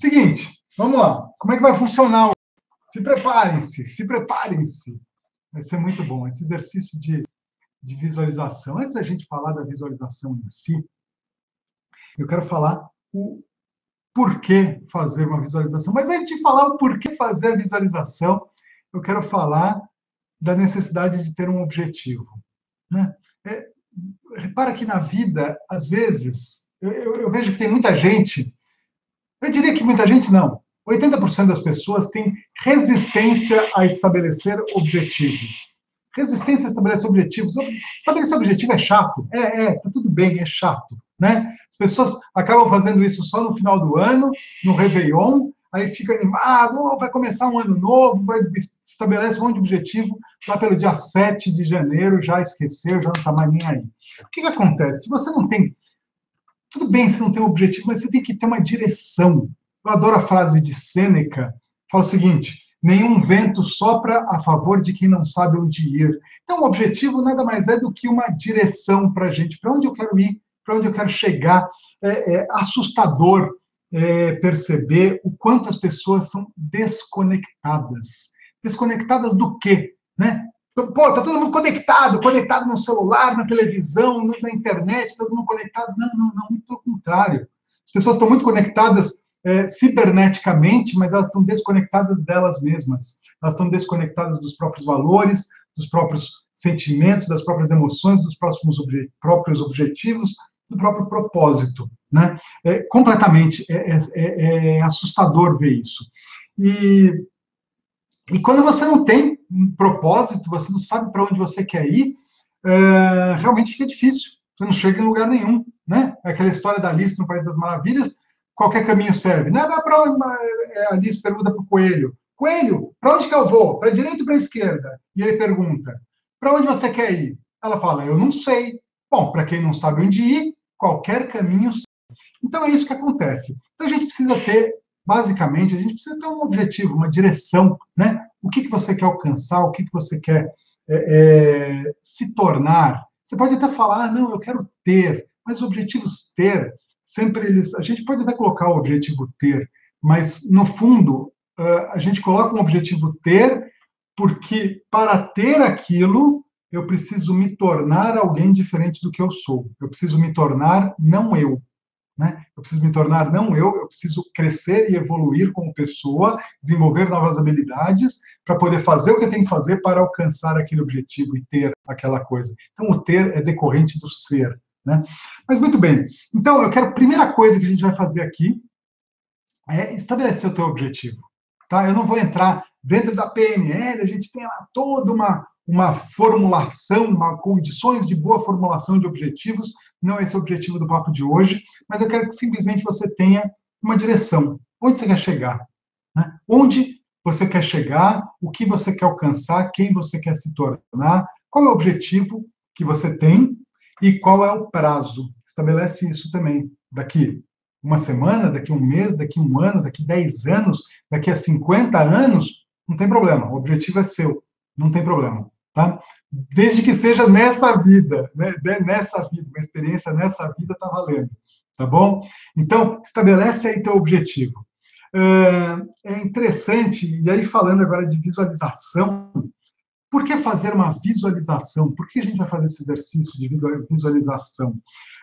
Seguinte, vamos lá. Como é que vai funcionar? Se preparem-se, se preparem-se. Vai ser muito bom esse exercício de, de visualização. Antes da gente falar da visualização em si, eu quero falar o porquê fazer uma visualização. Mas antes de falar o porquê fazer a visualização, eu quero falar da necessidade de ter um objetivo. Né? É, repara que na vida, às vezes, eu, eu, eu vejo que tem muita gente, eu diria que muita gente não, 80% das pessoas têm resistência a estabelecer objetivos. Resistência a estabelecer objetivos. Estabelecer objetivo é chato. É, é, tá tudo bem, é chato. Né? As pessoas acabam fazendo isso só no final do ano, no Réveillon, aí fica animado, oh, vai começar um ano novo, vai estabelece um monte de objetivo, lá pelo dia 7 de janeiro já esqueceu, já não está mais nem aí. O que, que acontece? Se você não tem. Tudo bem se não tem um objetivo, mas você tem que ter uma direção. Eu adoro a frase de Sêneca, fala o seguinte: nenhum vento sopra a favor de quem não sabe onde ir. Então, o objetivo nada mais é do que uma direção para a gente, para onde eu quero ir, para onde eu quero chegar. É, é assustador é, perceber o quanto as pessoas são desconectadas. Desconectadas do quê? Né? Pô, tá todo mundo conectado, conectado no celular, na televisão, na internet, todo mundo conectado. Não, não, não, muito pelo contrário. As pessoas estão muito conectadas é, ciberneticamente, mas elas estão desconectadas delas mesmas. Elas estão desconectadas dos próprios valores, dos próprios sentimentos, das próprias emoções, dos próximos obje próprios objetivos, do próprio propósito. Né? É, completamente é, é, é, é assustador ver isso. E, e quando você não tem um propósito, você não sabe para onde você quer ir, é, realmente fica difícil. Você não chega em lugar nenhum. Né? Aquela história da Alice no País das Maravilhas, qualquer caminho serve. Né? Para onde a Alice pergunta para o coelho: Coelho, para onde que eu vou? Para a direita ou para a esquerda? E ele pergunta: Para onde você quer ir? Ela fala: Eu não sei. Bom, para quem não sabe onde ir, qualquer caminho. Então é isso que acontece. Então a gente precisa ter, basicamente, a gente precisa ter um objetivo, uma direção, né? O que, que você quer alcançar, o que, que você quer é, é, se tornar. Você pode até falar, ah, não, eu quero ter, mas objetivos ter, sempre eles. A gente pode até colocar o objetivo ter, mas no fundo a gente coloca um objetivo ter, porque para ter aquilo eu preciso me tornar alguém diferente do que eu sou. Eu preciso me tornar não eu. Né? Eu preciso me tornar não eu, eu preciso crescer e evoluir como pessoa, desenvolver novas habilidades para poder fazer o que eu tenho que fazer para alcançar aquele objetivo e ter aquela coisa. Então, o ter é decorrente do ser. Né? Mas muito bem. Então, eu quero, a primeira coisa que a gente vai fazer aqui é estabelecer o teu objetivo. Tá? Eu não vou entrar dentro da PNL, a gente tem lá toda uma, uma formulação, uma condições de boa formulação de objetivos. Não é esse o objetivo do papo de hoje, mas eu quero que simplesmente você tenha uma direção. Onde você quer chegar? Né? Onde você quer chegar? O que você quer alcançar? Quem você quer se tornar? Qual é o objetivo que você tem e qual é o prazo? Estabelece isso também. Daqui uma semana, daqui um mês, daqui um ano, daqui 10 anos, daqui a 50 anos, não tem problema. O objetivo é seu, não tem problema tá? Desde que seja nessa vida, né? nessa vida, uma experiência nessa vida está valendo, tá bom? Então, estabelece aí teu objetivo. É interessante, e aí falando agora de visualização, por que fazer uma visualização? Por que a gente vai fazer esse exercício de visualização?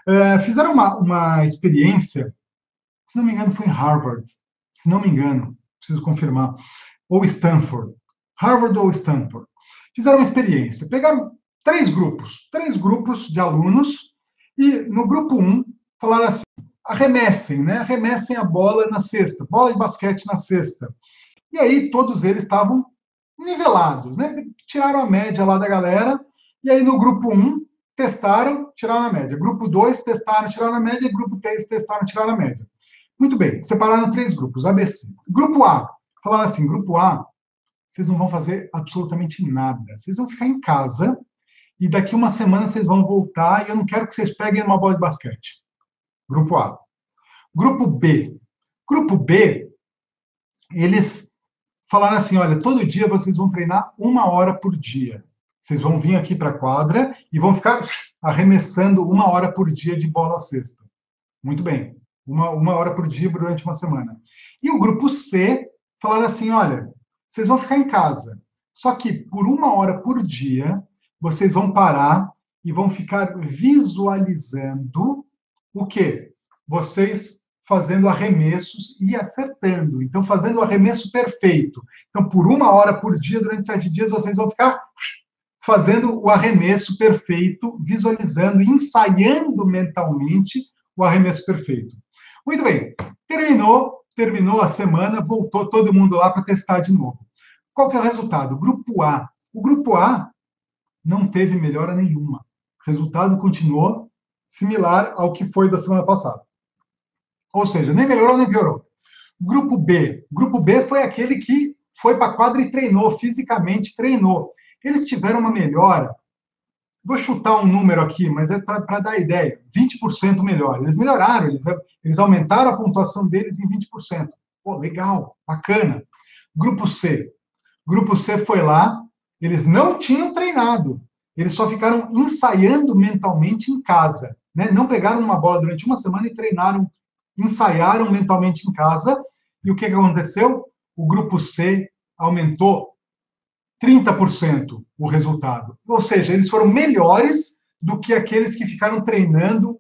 É, fizeram uma, uma experiência, se não me engano, foi em Harvard, se não me engano, preciso confirmar, ou Stanford, Harvard ou Stanford fizeram uma experiência. Pegaram três grupos, três grupos de alunos, e no grupo um, falaram assim: arremessem, né? Arremessem a bola na cesta, bola de basquete na cesta. E aí todos eles estavam nivelados, né? Tiraram a média lá da galera, e aí no grupo um, testaram, tiraram a média. Grupo 2, testaram, tiraram a média. Grupo 3, testaram, tiraram a média. Muito bem, separaram três grupos, ABC. Grupo A, falaram assim, grupo A, vocês não vão fazer absolutamente nada. Vocês vão ficar em casa e daqui uma semana vocês vão voltar e eu não quero que vocês peguem uma bola de basquete. Grupo A. Grupo B. Grupo B, eles falaram assim: olha, todo dia vocês vão treinar uma hora por dia. Vocês vão vir aqui para a quadra e vão ficar arremessando uma hora por dia de bola à cesta. Muito bem. uma, uma hora por dia durante uma semana. E o grupo C falaram assim: olha, vocês vão ficar em casa, só que por uma hora por dia, vocês vão parar e vão ficar visualizando o quê? Vocês fazendo arremessos e acertando. Então, fazendo o arremesso perfeito. Então, por uma hora por dia, durante sete dias, vocês vão ficar fazendo o arremesso perfeito, visualizando, ensaiando mentalmente o arremesso perfeito. Muito bem, terminou, terminou a semana, voltou todo mundo lá para testar de novo. Qual que é o resultado? Grupo A. O grupo A não teve melhora nenhuma. O resultado continuou similar ao que foi da semana passada. Ou seja, nem melhorou nem piorou. Grupo B. Grupo B foi aquele que foi para a quadra e treinou, fisicamente treinou. Eles tiveram uma melhora Vou chutar um número aqui, mas é para dar ideia. 20% melhor. Eles melhoraram, eles, eles aumentaram a pontuação deles em 20%. Pô, legal, bacana. Grupo C. Grupo C foi lá, eles não tinham treinado. Eles só ficaram ensaiando mentalmente em casa. Né? Não pegaram uma bola durante uma semana e treinaram, ensaiaram mentalmente em casa. E o que, que aconteceu? O grupo C aumentou 30% o resultado. Ou seja, eles foram melhores do que aqueles que ficaram treinando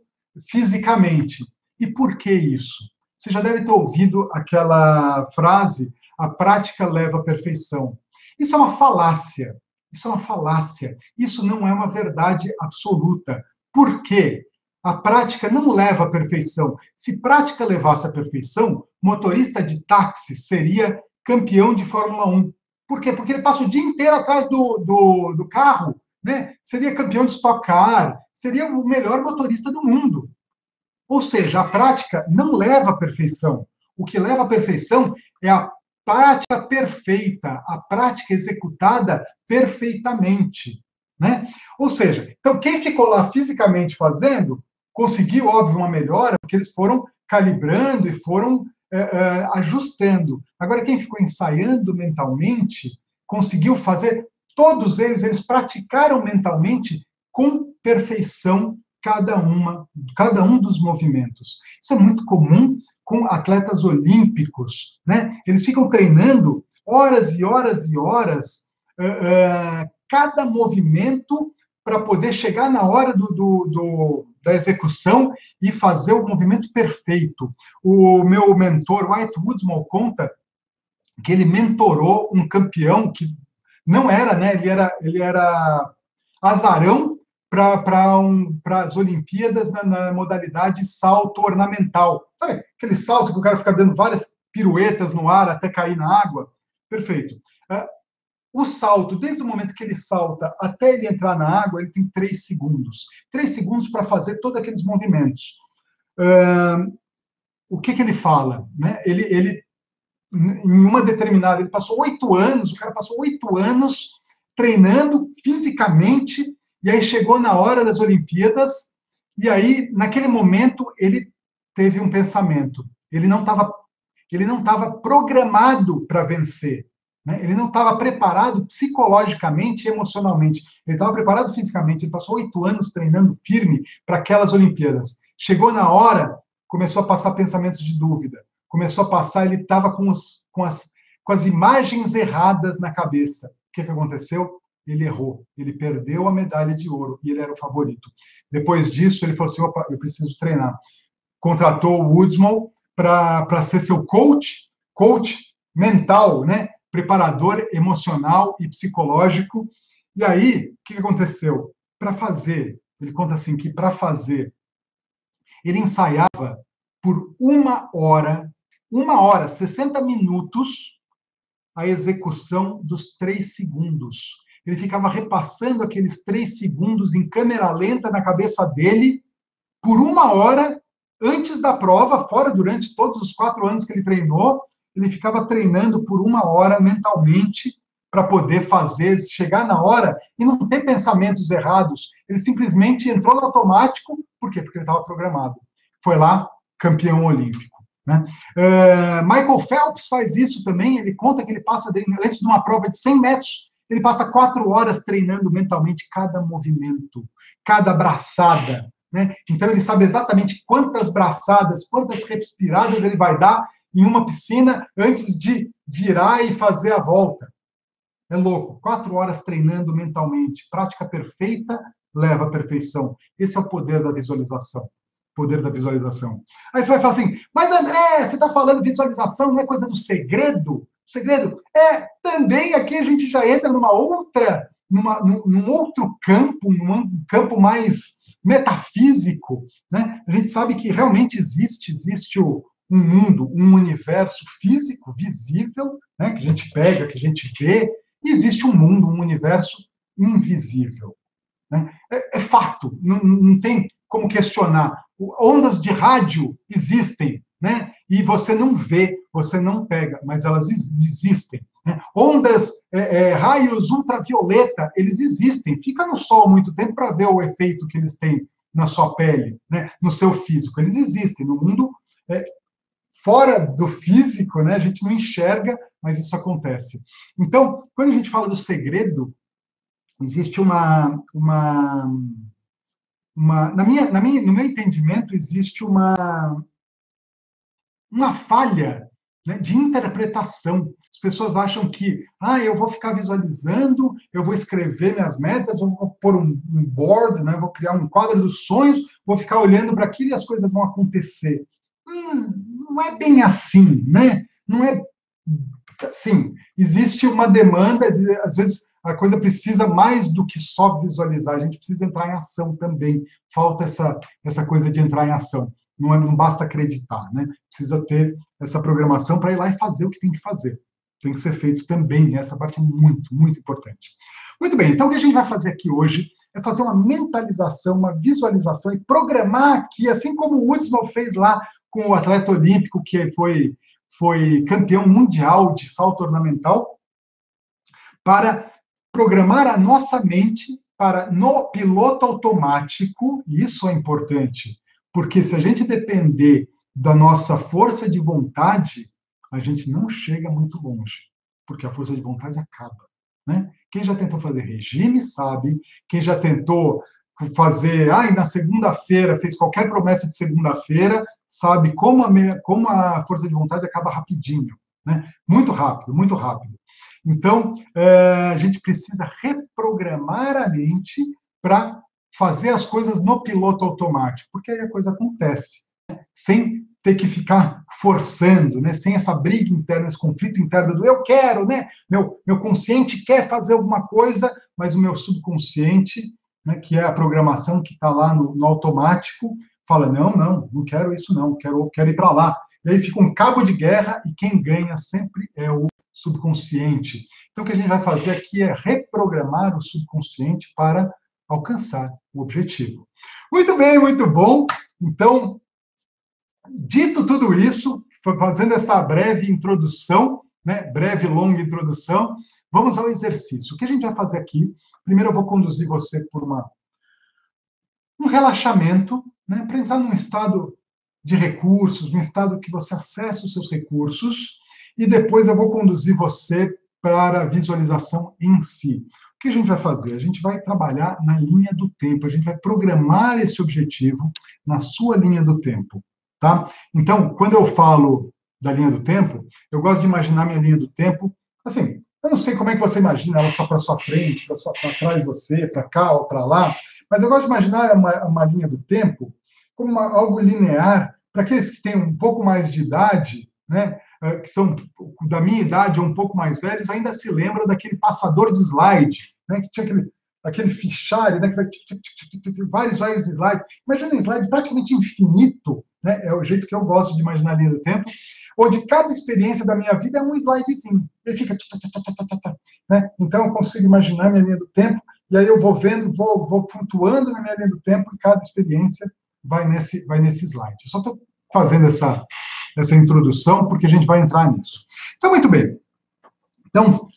fisicamente. E por que isso? Você já deve ter ouvido aquela frase: a prática leva à perfeição. Isso é uma falácia. Isso é uma falácia. Isso não é uma verdade absoluta. Por quê? A prática não leva à perfeição. Se prática levasse à perfeição, motorista de táxi seria campeão de Fórmula 1. Por quê? Porque ele passa o dia inteiro atrás do, do, do carro, né? Seria campeão de Stock Car, seria o melhor motorista do mundo. Ou seja, a prática não leva à perfeição. O que leva à perfeição é a prática perfeita, a prática executada perfeitamente, né? Ou seja, então quem ficou lá fisicamente fazendo conseguiu, óbvio, uma melhora, porque eles foram calibrando e foram é, é, ajustando. Agora, quem ficou ensaiando mentalmente, conseguiu fazer, todos eles, eles praticaram mentalmente com perfeição cada uma, cada um dos movimentos. Isso é muito comum com atletas olímpicos, né? Eles ficam treinando horas e horas e horas uh, uh, cada movimento para poder chegar na hora do, do, do, da execução e fazer o movimento perfeito. O meu mentor, White Woodsmall, conta que ele mentorou um campeão que não era, né? Ele era, ele era azarão para um, as Olimpíadas na, na, modalidade salto ornamental. Sabe aquele salto que o cara fica dando várias piruetas no ar até cair na água? Perfeito. O salto, desde o momento que ele salta até ele entrar na água, ele tem três segundos. Três segundos para fazer todos aqueles movimentos. Uh, o que, que ele fala? Né? Ele, ele, em uma determinada, ele passou oito anos, o cara passou oito anos treinando fisicamente, e aí chegou na hora das Olimpíadas, e aí, naquele momento, ele teve um pensamento. Ele não estava ele não estava programado para vencer. Né? Ele não estava preparado psicologicamente emocionalmente. Ele estava preparado fisicamente. Ele passou oito anos treinando firme para aquelas Olimpíadas. Chegou na hora, começou a passar pensamentos de dúvida. Começou a passar, ele estava com, com, as, com as imagens erradas na cabeça. O que, que aconteceu? Ele errou. Ele perdeu a medalha de ouro e ele era o favorito. Depois disso, ele falou assim: opa, eu preciso treinar. Contratou o Woodsmall para ser seu coach, coach mental, né? Preparador emocional e psicológico. E aí, o que aconteceu? Para fazer, ele conta assim que para fazer, ele ensaiava por uma hora, uma hora, 60 minutos, a execução dos três segundos. Ele ficava repassando aqueles três segundos em câmera lenta na cabeça dele por uma hora antes da prova, fora durante todos os quatro anos que ele treinou, ele ficava treinando por uma hora mentalmente para poder fazer, chegar na hora e não ter pensamentos errados. Ele simplesmente entrou no automático, por quê? Porque ele estava programado. Foi lá, campeão olímpico. Né? Uh, Michael Phelps faz isso também, ele conta que ele passa, antes de uma prova de 100 metros, ele passa quatro horas treinando mentalmente cada movimento, cada abraçada, né? Então ele sabe exatamente quantas braçadas, quantas respiradas ele vai dar em uma piscina antes de virar e fazer a volta. É louco. Quatro horas treinando mentalmente. Prática perfeita leva à perfeição. Esse é o poder da visualização. Poder da visualização. Aí você vai falar assim, mas André, você está falando visualização, não é coisa do segredo? O segredo é também aqui a gente já entra numa outra, numa, num outro campo, num campo mais metafísico, né? A gente sabe que realmente existe, existe o, um mundo, um universo físico, visível, né? Que a gente pega, que a gente vê, e existe um mundo, um universo invisível. Né? É, é, fato, não, não tem como questionar. Ondas de rádio existem, né? e você não vê, você não pega, mas elas existem. Né? Ondas, é, é, raios ultravioleta, eles existem. Fica no sol muito tempo para ver o efeito que eles têm na sua pele, né? no seu físico. Eles existem no mundo é, fora do físico, né? A gente não enxerga, mas isso acontece. Então, quando a gente fala do segredo, existe uma, uma, uma na minha, na minha, no meu entendimento, existe uma, uma falha né, de interpretação. As pessoas acham que, ah, eu vou ficar visualizando, eu vou escrever minhas metas, vou pôr um, um board, né, vou criar um quadro dos sonhos, vou ficar olhando para aquilo e as coisas vão acontecer. Hum, não é bem assim, né? Não é assim. Existe uma demanda, às vezes a coisa precisa mais do que só visualizar, a gente precisa entrar em ação também. Falta essa, essa coisa de entrar em ação. Não, é, não basta acreditar, né? Precisa ter essa programação para ir lá e fazer o que tem que fazer. Tem que ser feito também, né? essa parte é muito, muito importante. Muito bem, então o que a gente vai fazer aqui hoje é fazer uma mentalização, uma visualização e programar aqui, assim como o Woodsman fez lá com o atleta olímpico que foi, foi campeão mundial de salto ornamental, para programar a nossa mente para no piloto automático, isso é importante, porque se a gente depender da nossa força de vontade, a gente não chega muito longe, porque a força de vontade acaba. Né? Quem já tentou fazer regime sabe, quem já tentou fazer, ai, na segunda-feira, fez qualquer promessa de segunda-feira, sabe como a, como a força de vontade acaba rapidinho, né? Muito rápido, muito rápido. Então, é, a gente precisa reprogramar a mente para fazer as coisas no piloto automático, porque aí a coisa acontece, né? sem ter que ficar forçando, né? sem essa briga interna, esse conflito interno do eu quero, né? Meu, meu consciente quer fazer alguma coisa, mas o meu subconsciente, né, que é a programação que está lá no, no, automático, fala: não, não, não quero isso, não, quero, quero ir para lá. E aí fica um cabo de guerra e quem ganha sempre é o subconsciente. Então, o que a gente vai fazer aqui é reprogramar o subconsciente para alcançar o objetivo. Muito bem, muito bom. Então, dito tudo isso, fazendo essa breve introdução, né, breve longa introdução, vamos ao exercício. O que a gente vai fazer aqui? Primeiro, eu vou conduzir você por uma um relaxamento, né, para entrar num estado de recursos, num estado que você acesse os seus recursos, e depois eu vou conduzir você para a visualização em si. O que a gente vai fazer? A gente vai trabalhar na linha do tempo, a gente vai programar esse objetivo na sua linha do tempo, tá? Então, quando eu falo da linha do tempo, eu gosto de imaginar minha linha do tempo assim. Eu não sei como é que você imagina ela só para sua frente, para trás de você, para cá ou para lá, mas eu gosto de imaginar uma, uma linha do tempo como uma, algo linear para aqueles que têm um pouco mais de idade, né? Eh, que são da minha idade ou um pouco mais velhos, ainda se lembram daquele passador de slide, né, que tinha aquele, aquele fichário, né, que vai vários, vários slides. Imagina um slide praticamente infinito, né, é o jeito que eu gosto de imaginar a linha do tempo, onde cada experiência da minha vida é um slidezinho. Ele fica... Né? Então, eu consigo imaginar minha linha do tempo, e aí eu vou vendo, vou, vou flutuando na minha linha do tempo, e cada experiência vai nesse, vai nesse slide. Eu só estou fazendo essa, essa introdução, porque a gente vai entrar nisso. Então, muito bem. Então,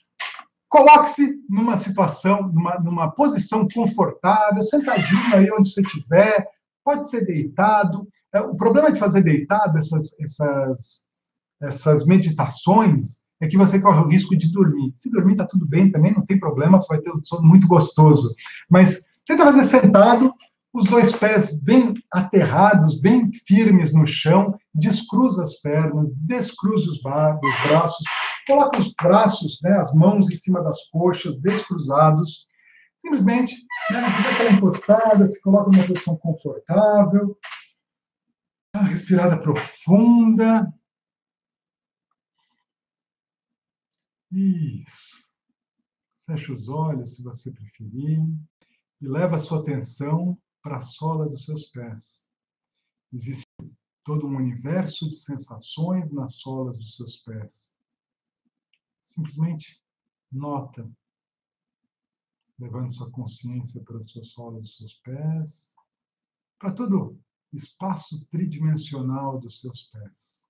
coloque-se numa situação, numa, numa posição confortável, sentadinho aí onde você estiver, pode ser deitado. É, o problema de fazer deitado essas, essas, essas meditações é que você corre o risco de dormir. Se dormir, está tudo bem também, não tem problema, você vai ter um sono muito gostoso. Mas tenta fazer sentado, os dois pés bem aterrados, bem firmes no chão, descruza as pernas, descruza os, braços, coloca os braços, né, as mãos em cima das coxas, descruzados, simplesmente né, dá aquela encostada, se coloca numa posição confortável, uma respirada profunda. Isso. Feche os olhos, se você preferir, e leva a sua atenção para a sola dos seus pés. Existe todo um universo de sensações nas solas dos seus pés. Simplesmente nota, levando sua consciência para as suas solas dos seus pés, para todo o espaço tridimensional dos seus pés.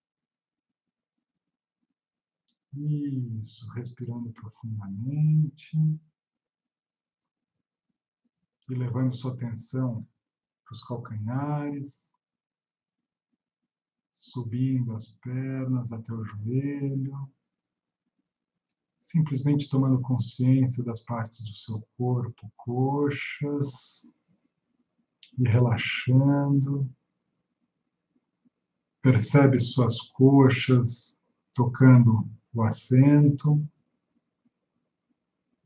Isso, respirando profundamente e levando sua atenção para os calcanhares, subindo as pernas até o joelho, simplesmente tomando consciência das partes do seu corpo, coxas, e relaxando. Percebe suas coxas tocando o assento.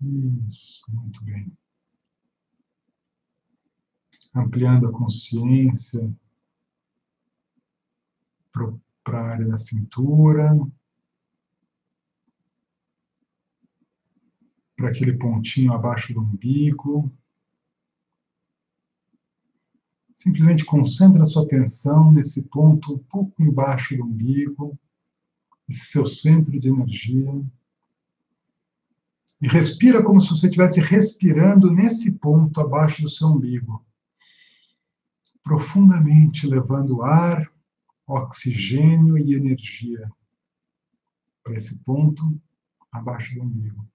Isso, muito bem ampliando a consciência para a área da cintura, para aquele pontinho abaixo do umbigo. Simplesmente concentra a sua atenção nesse ponto um pouco embaixo do umbigo, esse seu centro de energia. E respira como se você estivesse respirando nesse ponto abaixo do seu umbigo profundamente, levando ar, oxigênio e energia para esse ponto abaixo do umbigo.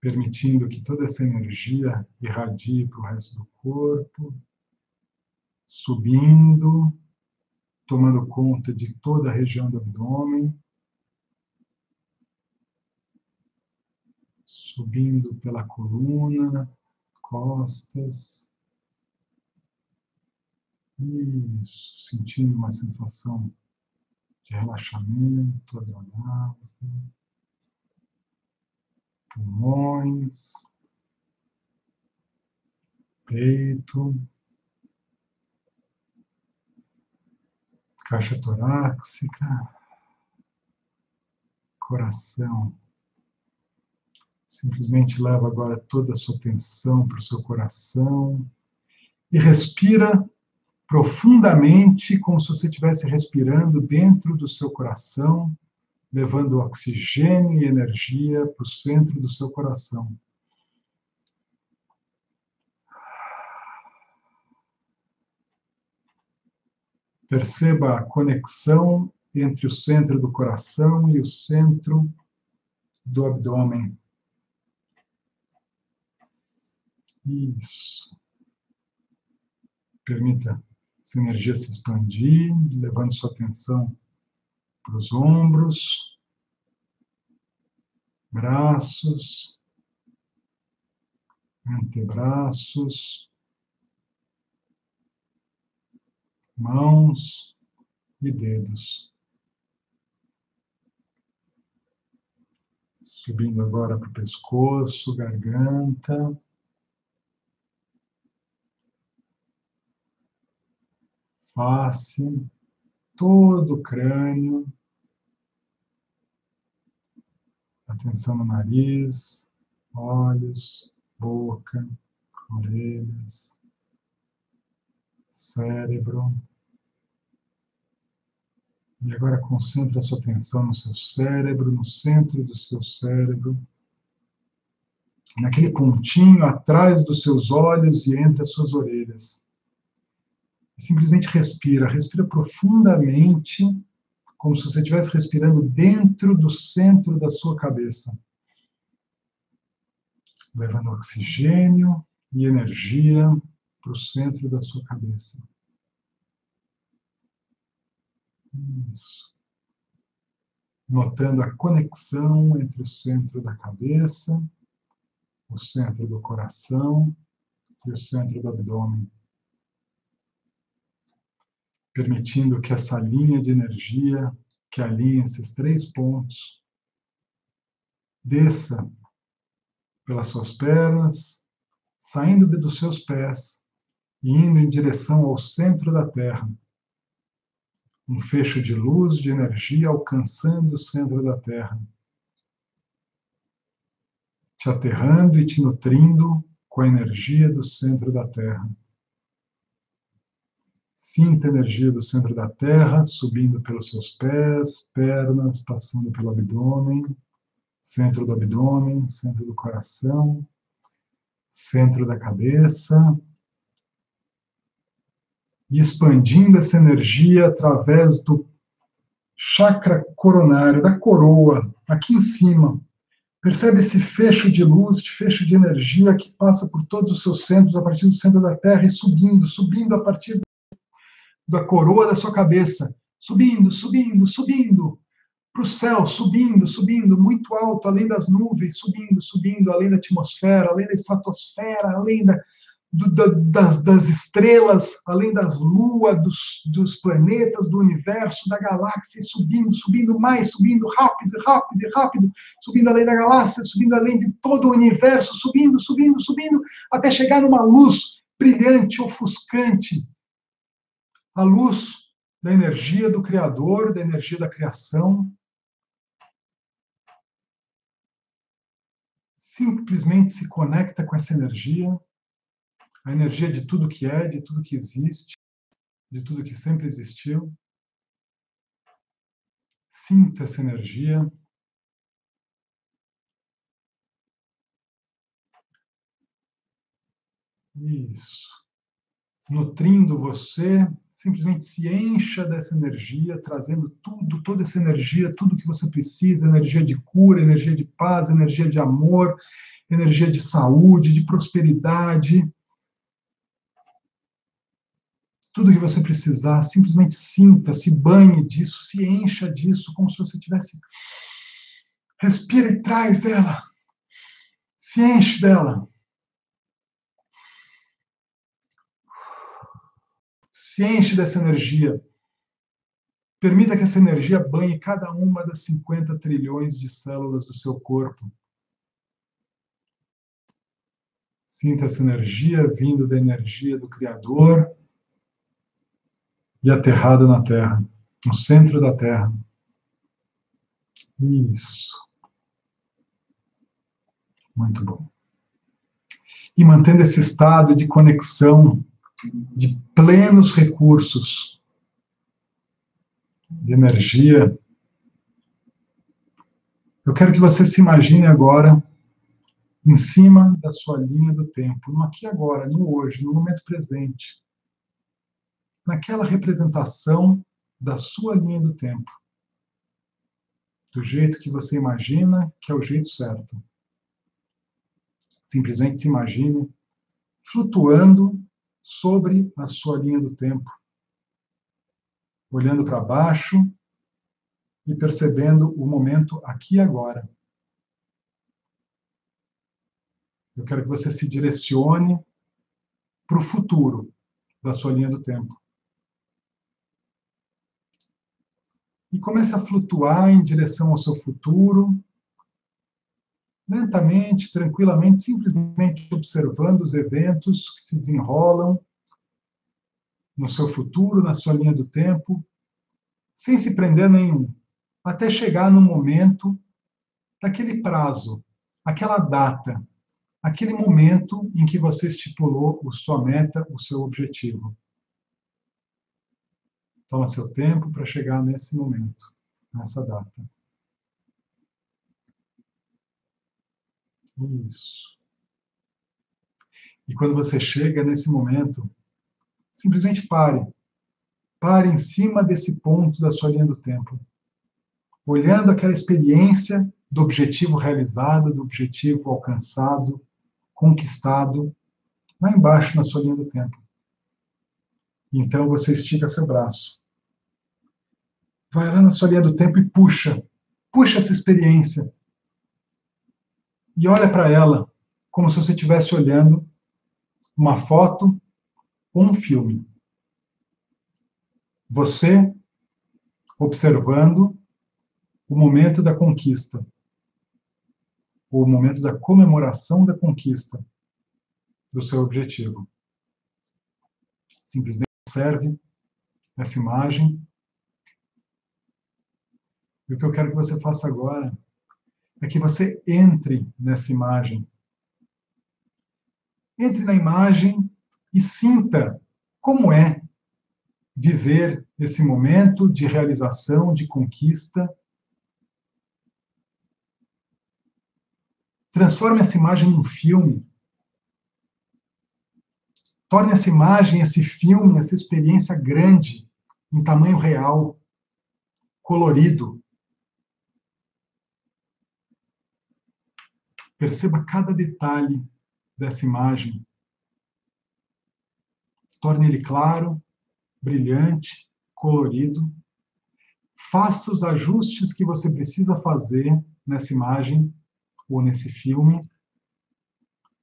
Permitindo que toda essa energia irradie para o resto do corpo, subindo, tomando conta de toda a região do abdômen, subindo pela coluna, costas, isso, sentindo uma sensação de relaxamento agradável. Pulmões, peito, caixa torácica, coração. Simplesmente leva agora toda a sua atenção para o seu coração e respira profundamente, como se você estivesse respirando dentro do seu coração, levando oxigênio e energia para o centro do seu coração. Perceba a conexão entre o centro do coração e o centro do abdômen. Isso. Permita essa energia se expandir, levando sua atenção para os ombros, braços, antebraços, mãos e dedos. Subindo agora para o pescoço, garganta. face, todo o crânio. Atenção no nariz, olhos, boca, orelhas, cérebro. E agora concentre a sua atenção no seu cérebro, no centro do seu cérebro, naquele pontinho atrás dos seus olhos e entre as suas orelhas simplesmente respira, respira profundamente, como se você estivesse respirando dentro do centro da sua cabeça, levando oxigênio e energia para o centro da sua cabeça. Isso. Notando a conexão entre o centro da cabeça, o centro do coração e o centro do abdômen. Permitindo que essa linha de energia, que alinha esses três pontos, desça pelas suas pernas, saindo dos seus pés e indo em direção ao centro da Terra. Um fecho de luz, de energia alcançando o centro da Terra. Te aterrando e te nutrindo com a energia do centro da Terra. Sinta a energia do centro da Terra subindo pelos seus pés, pernas, passando pelo abdômen, centro do abdômen, centro do coração, centro da cabeça, e expandindo essa energia através do chakra coronário, da coroa, aqui em cima, Percebe esse fecho de luz, de fecho de energia que passa por todos os seus centros, a partir do centro da Terra e subindo, subindo a partir da coroa da sua cabeça, subindo, subindo, subindo. Para o céu, subindo, subindo, muito alto, além das nuvens, subindo, subindo, além da atmosfera, além da estratosfera, além da, do, da, das, das, estrelas, além das luas, dos, dos, planetas, do universo, da galáxia, subindo, subindo mais, subindo rápido, rápido, rápido, subindo além da galáxia, subindo além de todo o universo, subindo, subindo, subindo, até chegar numa luz brilhante, ofuscante, a luz da energia do Criador, da energia da criação. Simplesmente se conecta com essa energia a energia de tudo que é, de tudo que existe, de tudo que sempre existiu. Sinta essa energia. Isso. Nutrindo você, simplesmente se encha dessa energia, trazendo tudo, toda essa energia, tudo que você precisa, energia de cura, energia de paz, energia de amor, energia de saúde, de prosperidade, tudo que você precisar, simplesmente sinta, se banhe disso, se encha disso, como se você tivesse. Respira e traz dela. Se enche dela. Se enche dessa energia. Permita que essa energia banhe cada uma das 50 trilhões de células do seu corpo. Sinta essa energia vindo da energia do Criador e aterrado na terra, no centro da terra. Isso. Muito bom. E mantendo esse estado de conexão, de plenos recursos de energia, eu quero que você se imagine agora em cima da sua linha do tempo, no aqui agora, no hoje, no momento presente naquela representação da sua linha do tempo. Do jeito que você imagina que é o jeito certo. Simplesmente se imagine flutuando sobre a sua linha do tempo, olhando para baixo e percebendo o momento aqui e agora. Eu quero que você se direcione para o futuro da sua linha do tempo. E comece a flutuar em direção ao seu futuro, lentamente, tranquilamente, simplesmente observando os eventos que se desenrolam no seu futuro, na sua linha do tempo, sem se prender nenhum, até chegar no momento daquele prazo, aquela data, aquele momento em que você estipulou a sua meta, o seu objetivo. Toma seu tempo para chegar nesse momento, nessa data. Isso. E quando você chega nesse momento, simplesmente pare. Pare em cima desse ponto da sua linha do tempo. Olhando aquela experiência do objetivo realizado, do objetivo alcançado, conquistado, lá embaixo na sua linha do tempo. Então você estica seu braço. Vai lá na sua linha do tempo e puxa. Puxa essa experiência. E olha para ela como se você estivesse olhando uma foto ou um filme. Você observando o momento da conquista, o momento da comemoração da conquista do seu objetivo. Simplesmente observe essa imagem. E o que eu quero que você faça agora é que você entre nessa imagem. Entre na imagem e sinta como é viver esse momento de realização, de conquista. Transforme essa imagem num filme. Torne essa imagem, esse filme, essa experiência grande, em tamanho real, colorido. Perceba cada detalhe dessa imagem. Torne ele claro, brilhante, colorido. Faça os ajustes que você precisa fazer nessa imagem ou nesse filme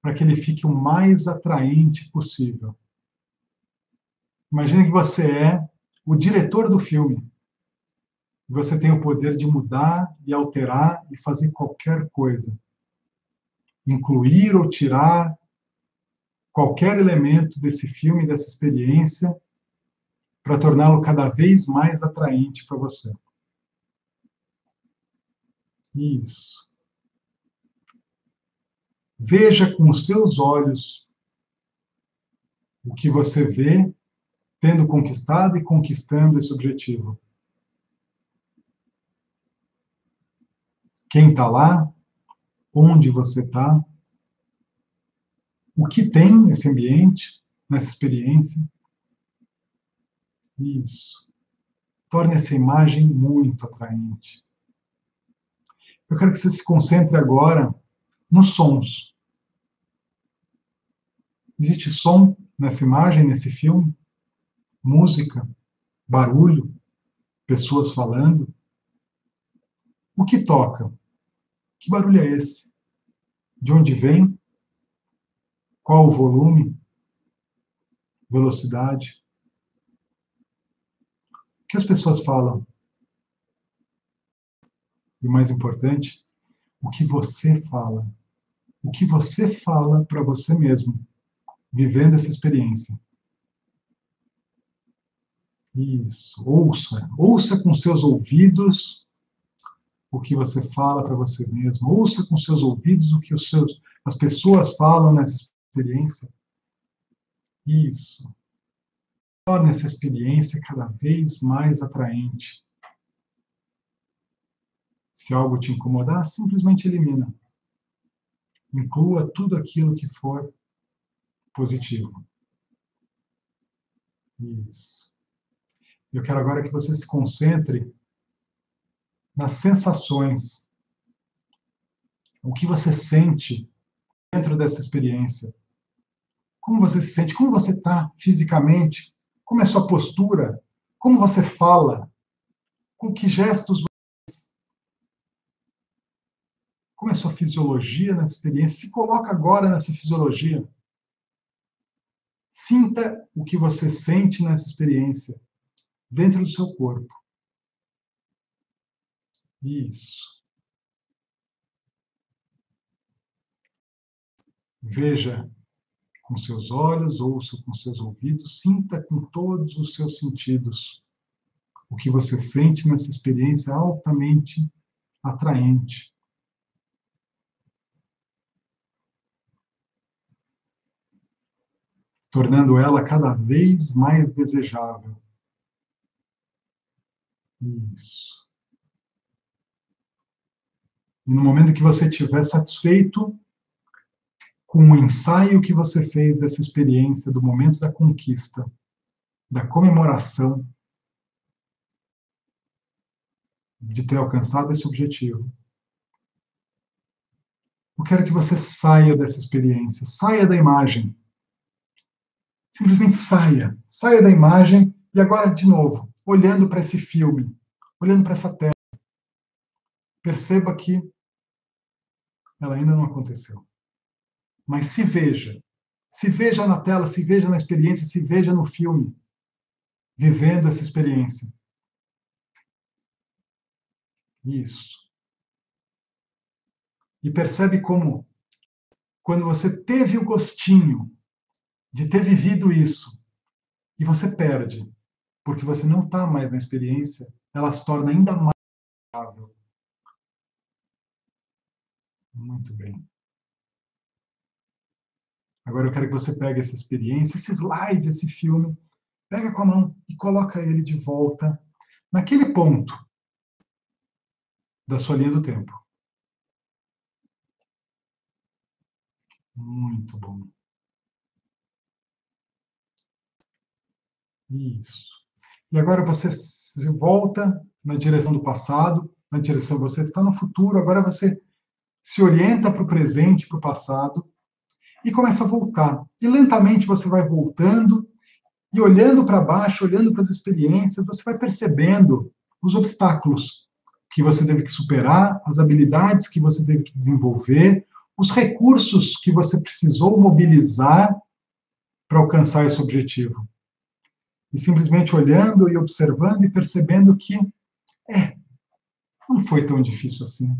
para que ele fique o mais atraente possível. Imagine que você é o diretor do filme. Você tem o poder de mudar e alterar e fazer qualquer coisa. Incluir ou tirar qualquer elemento desse filme, dessa experiência, para torná-lo cada vez mais atraente para você. Isso. Veja com os seus olhos o que você vê tendo conquistado e conquistando esse objetivo. Quem está lá? Onde você está? O que tem nesse ambiente, nessa experiência? Isso. Torne essa imagem muito atraente. Eu quero que você se concentre agora nos sons. Existe som nessa imagem, nesse filme? Música, barulho, pessoas falando? O que toca? Que barulho é esse? De onde vem? Qual o volume? Velocidade? que as pessoas falam? E o mais importante, o que você fala. O que você fala para você mesmo, vivendo essa experiência. Isso. Ouça. Ouça com seus ouvidos o que você fala para você mesmo. Ouça com seus ouvidos o que os seus, as pessoas falam nessa experiência. Isso torne essa experiência cada vez mais atraente. Se algo te incomodar, simplesmente elimina. Inclua tudo aquilo que for positivo. Isso. Eu quero agora que você se concentre nas sensações. O que você sente dentro dessa experiência. Como você se sente? Como você está fisicamente? Como é sua postura? Como você fala? Com que gestos você? Como é sua fisiologia nessa experiência? Se coloca agora nessa fisiologia. Sinta o que você sente nessa experiência, dentro do seu corpo. Isso. Veja com seus olhos, ouça com seus ouvidos, sinta com todos os seus sentidos o que você sente nessa experiência altamente atraente. Tornando ela cada vez mais desejável. Isso. E no momento que você estiver satisfeito com o ensaio que você fez dessa experiência, do momento da conquista, da comemoração, de ter alcançado esse objetivo. Eu quero que você saia dessa experiência, saia da imagem. Simplesmente saia, saia da imagem e agora, de novo, olhando para esse filme, olhando para essa tela, perceba que ela ainda não aconteceu. Mas se veja, Se veja na tela, se veja na experiência, se veja no filme, vivendo essa experiência. Isso. E percebe como, quando você teve o gostinho de ter vivido isso, e você perde, porque você não está mais na experiência, ela se torna ainda mais agradável. Muito bem. Agora eu quero que você pegue essa experiência, esse slide, esse filme, pega com a mão e coloca ele de volta naquele ponto da sua linha do tempo. Muito bom. Isso. E agora você se volta na direção do passado, na direção você está no futuro, agora você se orienta para o presente, para o passado e começa a voltar. E lentamente você vai voltando e olhando para baixo, olhando para as experiências, você vai percebendo os obstáculos que você teve que superar, as habilidades que você teve que desenvolver, os recursos que você precisou mobilizar para alcançar esse objetivo. E simplesmente olhando e observando e percebendo que, é, não foi tão difícil assim.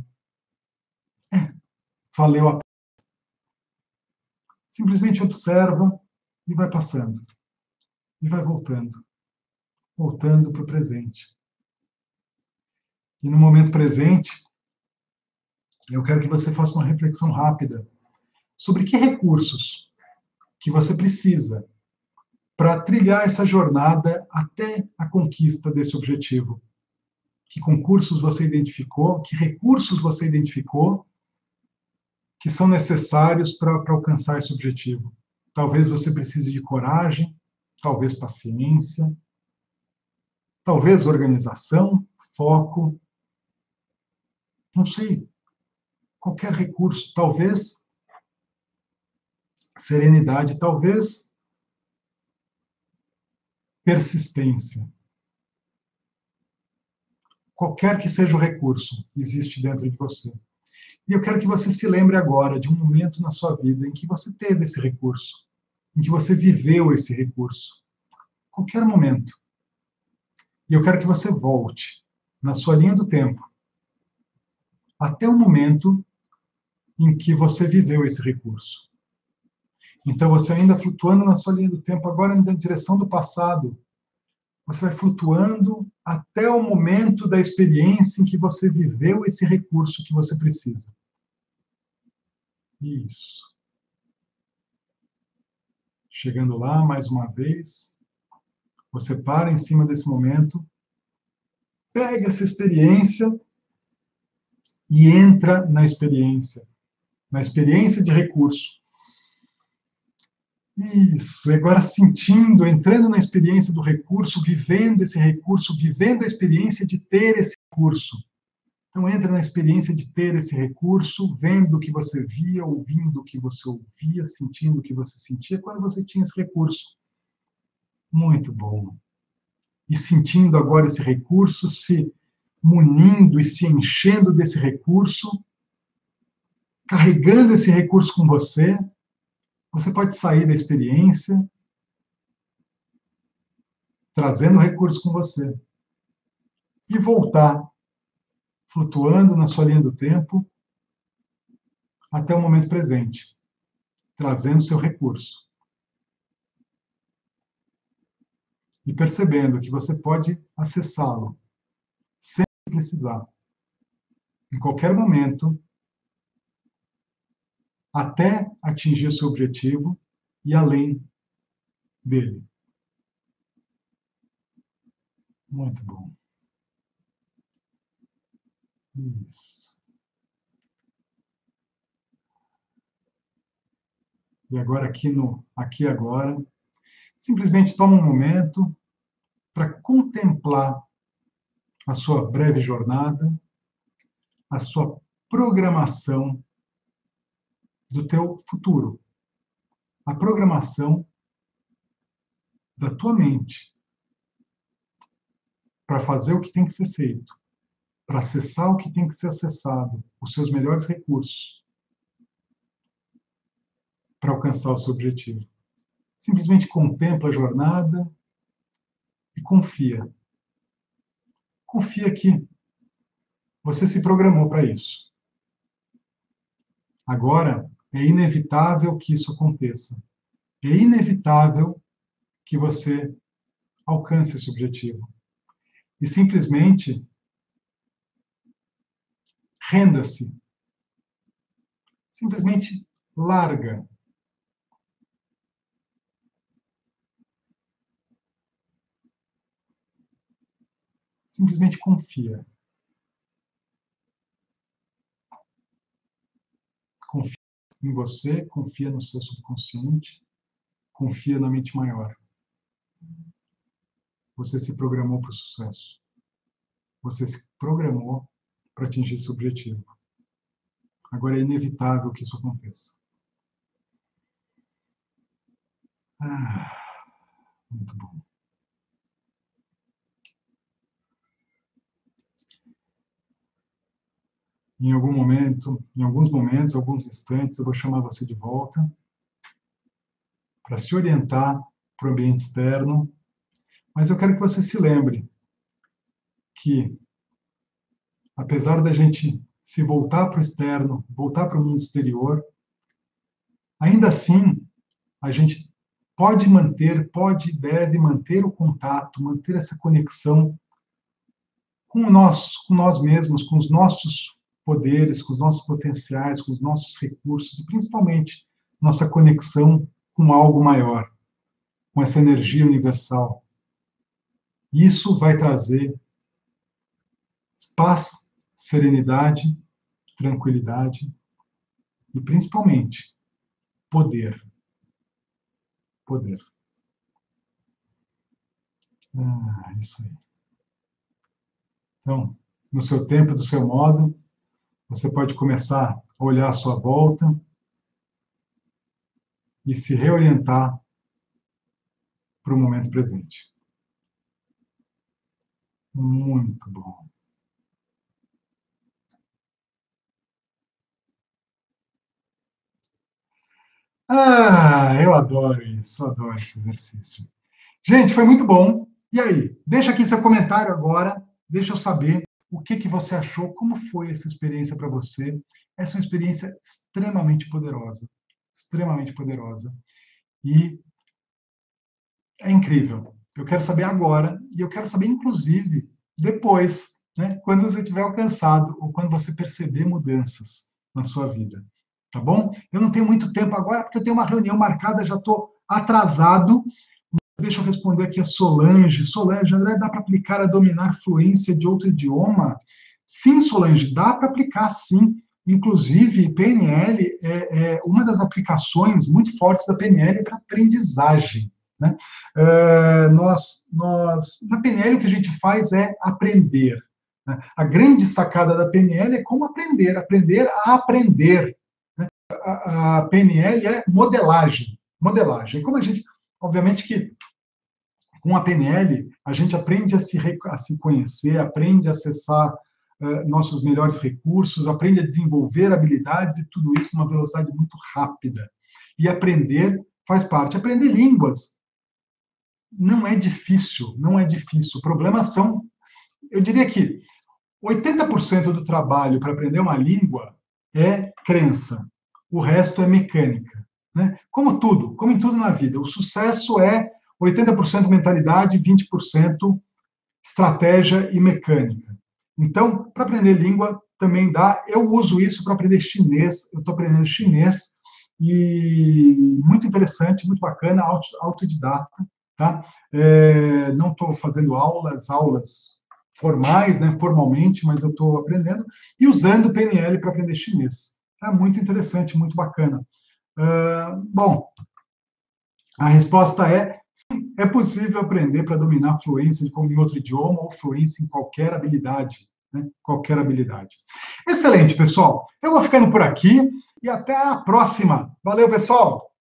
É, valeu a pena. Simplesmente observa e vai passando. E vai voltando. Voltando para o presente. E no momento presente, eu quero que você faça uma reflexão rápida sobre que recursos que você precisa para trilhar essa jornada até a conquista desse objetivo. Que concursos você identificou, que recursos você identificou que são necessários para alcançar esse objetivo. Talvez você precise de coragem, talvez paciência, talvez organização, foco, não sei, qualquer recurso, talvez serenidade, talvez persistência. Qualquer que seja o recurso, existe dentro de você. E eu quero que você se lembre agora de um momento na sua vida em que você teve esse recurso, em que você viveu esse recurso. Qualquer momento. E eu quero que você volte na sua linha do tempo até o momento em que você viveu esse recurso. Então, você ainda flutuando na sua linha do tempo, agora na direção do passado, você vai flutuando até o momento da experiência em que você viveu esse recurso que você precisa. Isso. Chegando lá, mais uma vez, você para em cima desse momento, pega essa experiência e entra na experiência, na experiência de recurso. Isso, agora sentindo, entrando na experiência do recurso, vivendo esse recurso, vivendo a experiência de ter esse recurso. Então, entra na experiência de ter esse recurso, vendo o que você via, ouvindo o que você ouvia, sentindo o que você sentia quando você tinha esse recurso. Muito bom. E sentindo agora esse recurso se munindo e se enchendo desse recurso, carregando esse recurso com você, você pode sair da experiência trazendo o recurso com você e voltar flutuando na sua linha do tempo até o momento presente, trazendo seu recurso. E percebendo que você pode acessá-lo precisar. Em qualquer momento, até atingir seu objetivo e além dele. Muito bom. Isso. E agora aqui no aqui agora, simplesmente toma um momento para contemplar a sua breve jornada, a sua programação do teu futuro, a programação da tua mente para fazer o que tem que ser feito, para acessar o que tem que ser acessado, os seus melhores recursos, para alcançar o seu objetivo. Simplesmente contempla a jornada e confia. Confia que você se programou para isso. Agora, é inevitável que isso aconteça. É inevitável que você alcance esse objetivo. E simplesmente renda-se. Simplesmente larga. Simplesmente confia. Confia em você, confia no seu subconsciente, confia na mente maior. Você se programou para o sucesso. Você se programou para atingir esse objetivo. Agora é inevitável que isso aconteça. Ah, muito bom. Em algum momento, em alguns momentos, alguns instantes, eu vou chamar você de volta para se orientar para o ambiente externo, mas eu quero que você se lembre que, apesar da gente se voltar para o externo, voltar para o mundo exterior, ainda assim, a gente pode manter, pode e deve manter o contato, manter essa conexão com nós, com nós mesmos, com os nossos poderes, com os nossos potenciais, com os nossos recursos e principalmente nossa conexão com algo maior, com essa energia universal. Isso vai trazer paz, serenidade, tranquilidade e principalmente poder. Poder. Ah, isso aí. Então, no seu tempo, do seu modo, você pode começar a olhar à sua volta e se reorientar para o momento presente. Muito bom. Ah, eu adoro isso, adoro esse exercício. Gente, foi muito bom. E aí, deixa aqui seu comentário agora, deixa eu saber o que, que você achou, como foi essa experiência para você. Essa é uma experiência extremamente poderosa, extremamente poderosa. E é incrível. Eu quero saber agora, e eu quero saber, inclusive, depois, né, quando você tiver alcançado, ou quando você perceber mudanças na sua vida. Tá bom? Eu não tenho muito tempo agora, porque eu tenho uma reunião marcada, já estou atrasado, Deixa eu responder aqui a Solange. Solange, André, dá para aplicar a dominar fluência de outro idioma? Sim, Solange, dá para aplicar sim. Inclusive, PNL é, é, uma das aplicações muito fortes da PNL para aprendizagem. Né? Uh, nós, nós, na PNL, o que a gente faz é aprender. Né? A grande sacada da PNL é como aprender, aprender a aprender. Né? A, a PNL é modelagem, modelagem. Como a gente, obviamente que com a PNL, a gente aprende a se, a se conhecer, aprende a acessar uh, nossos melhores recursos, aprende a desenvolver habilidades e tudo isso numa velocidade muito rápida. E aprender faz parte. Aprender línguas não é difícil, não é difícil. O problema são, eu diria que 80% do trabalho para aprender uma língua é crença, o resto é mecânica. Né? Como tudo, como em tudo na vida, o sucesso é 80% mentalidade, 20% estratégia e mecânica. Então, para aprender língua também dá. Eu uso isso para aprender chinês. Eu estou aprendendo chinês e muito interessante, muito bacana, autodidata, tá? É, não estou fazendo aulas, aulas formais, né, formalmente, mas eu estou aprendendo e usando o PNL para aprender chinês. É muito interessante, muito bacana. Bom, a resposta é Sim, é possível aprender para dominar fluência como em outro idioma ou fluência em qualquer habilidade, né? Qualquer habilidade. Excelente, pessoal. Eu vou ficando por aqui e até a próxima. Valeu, pessoal!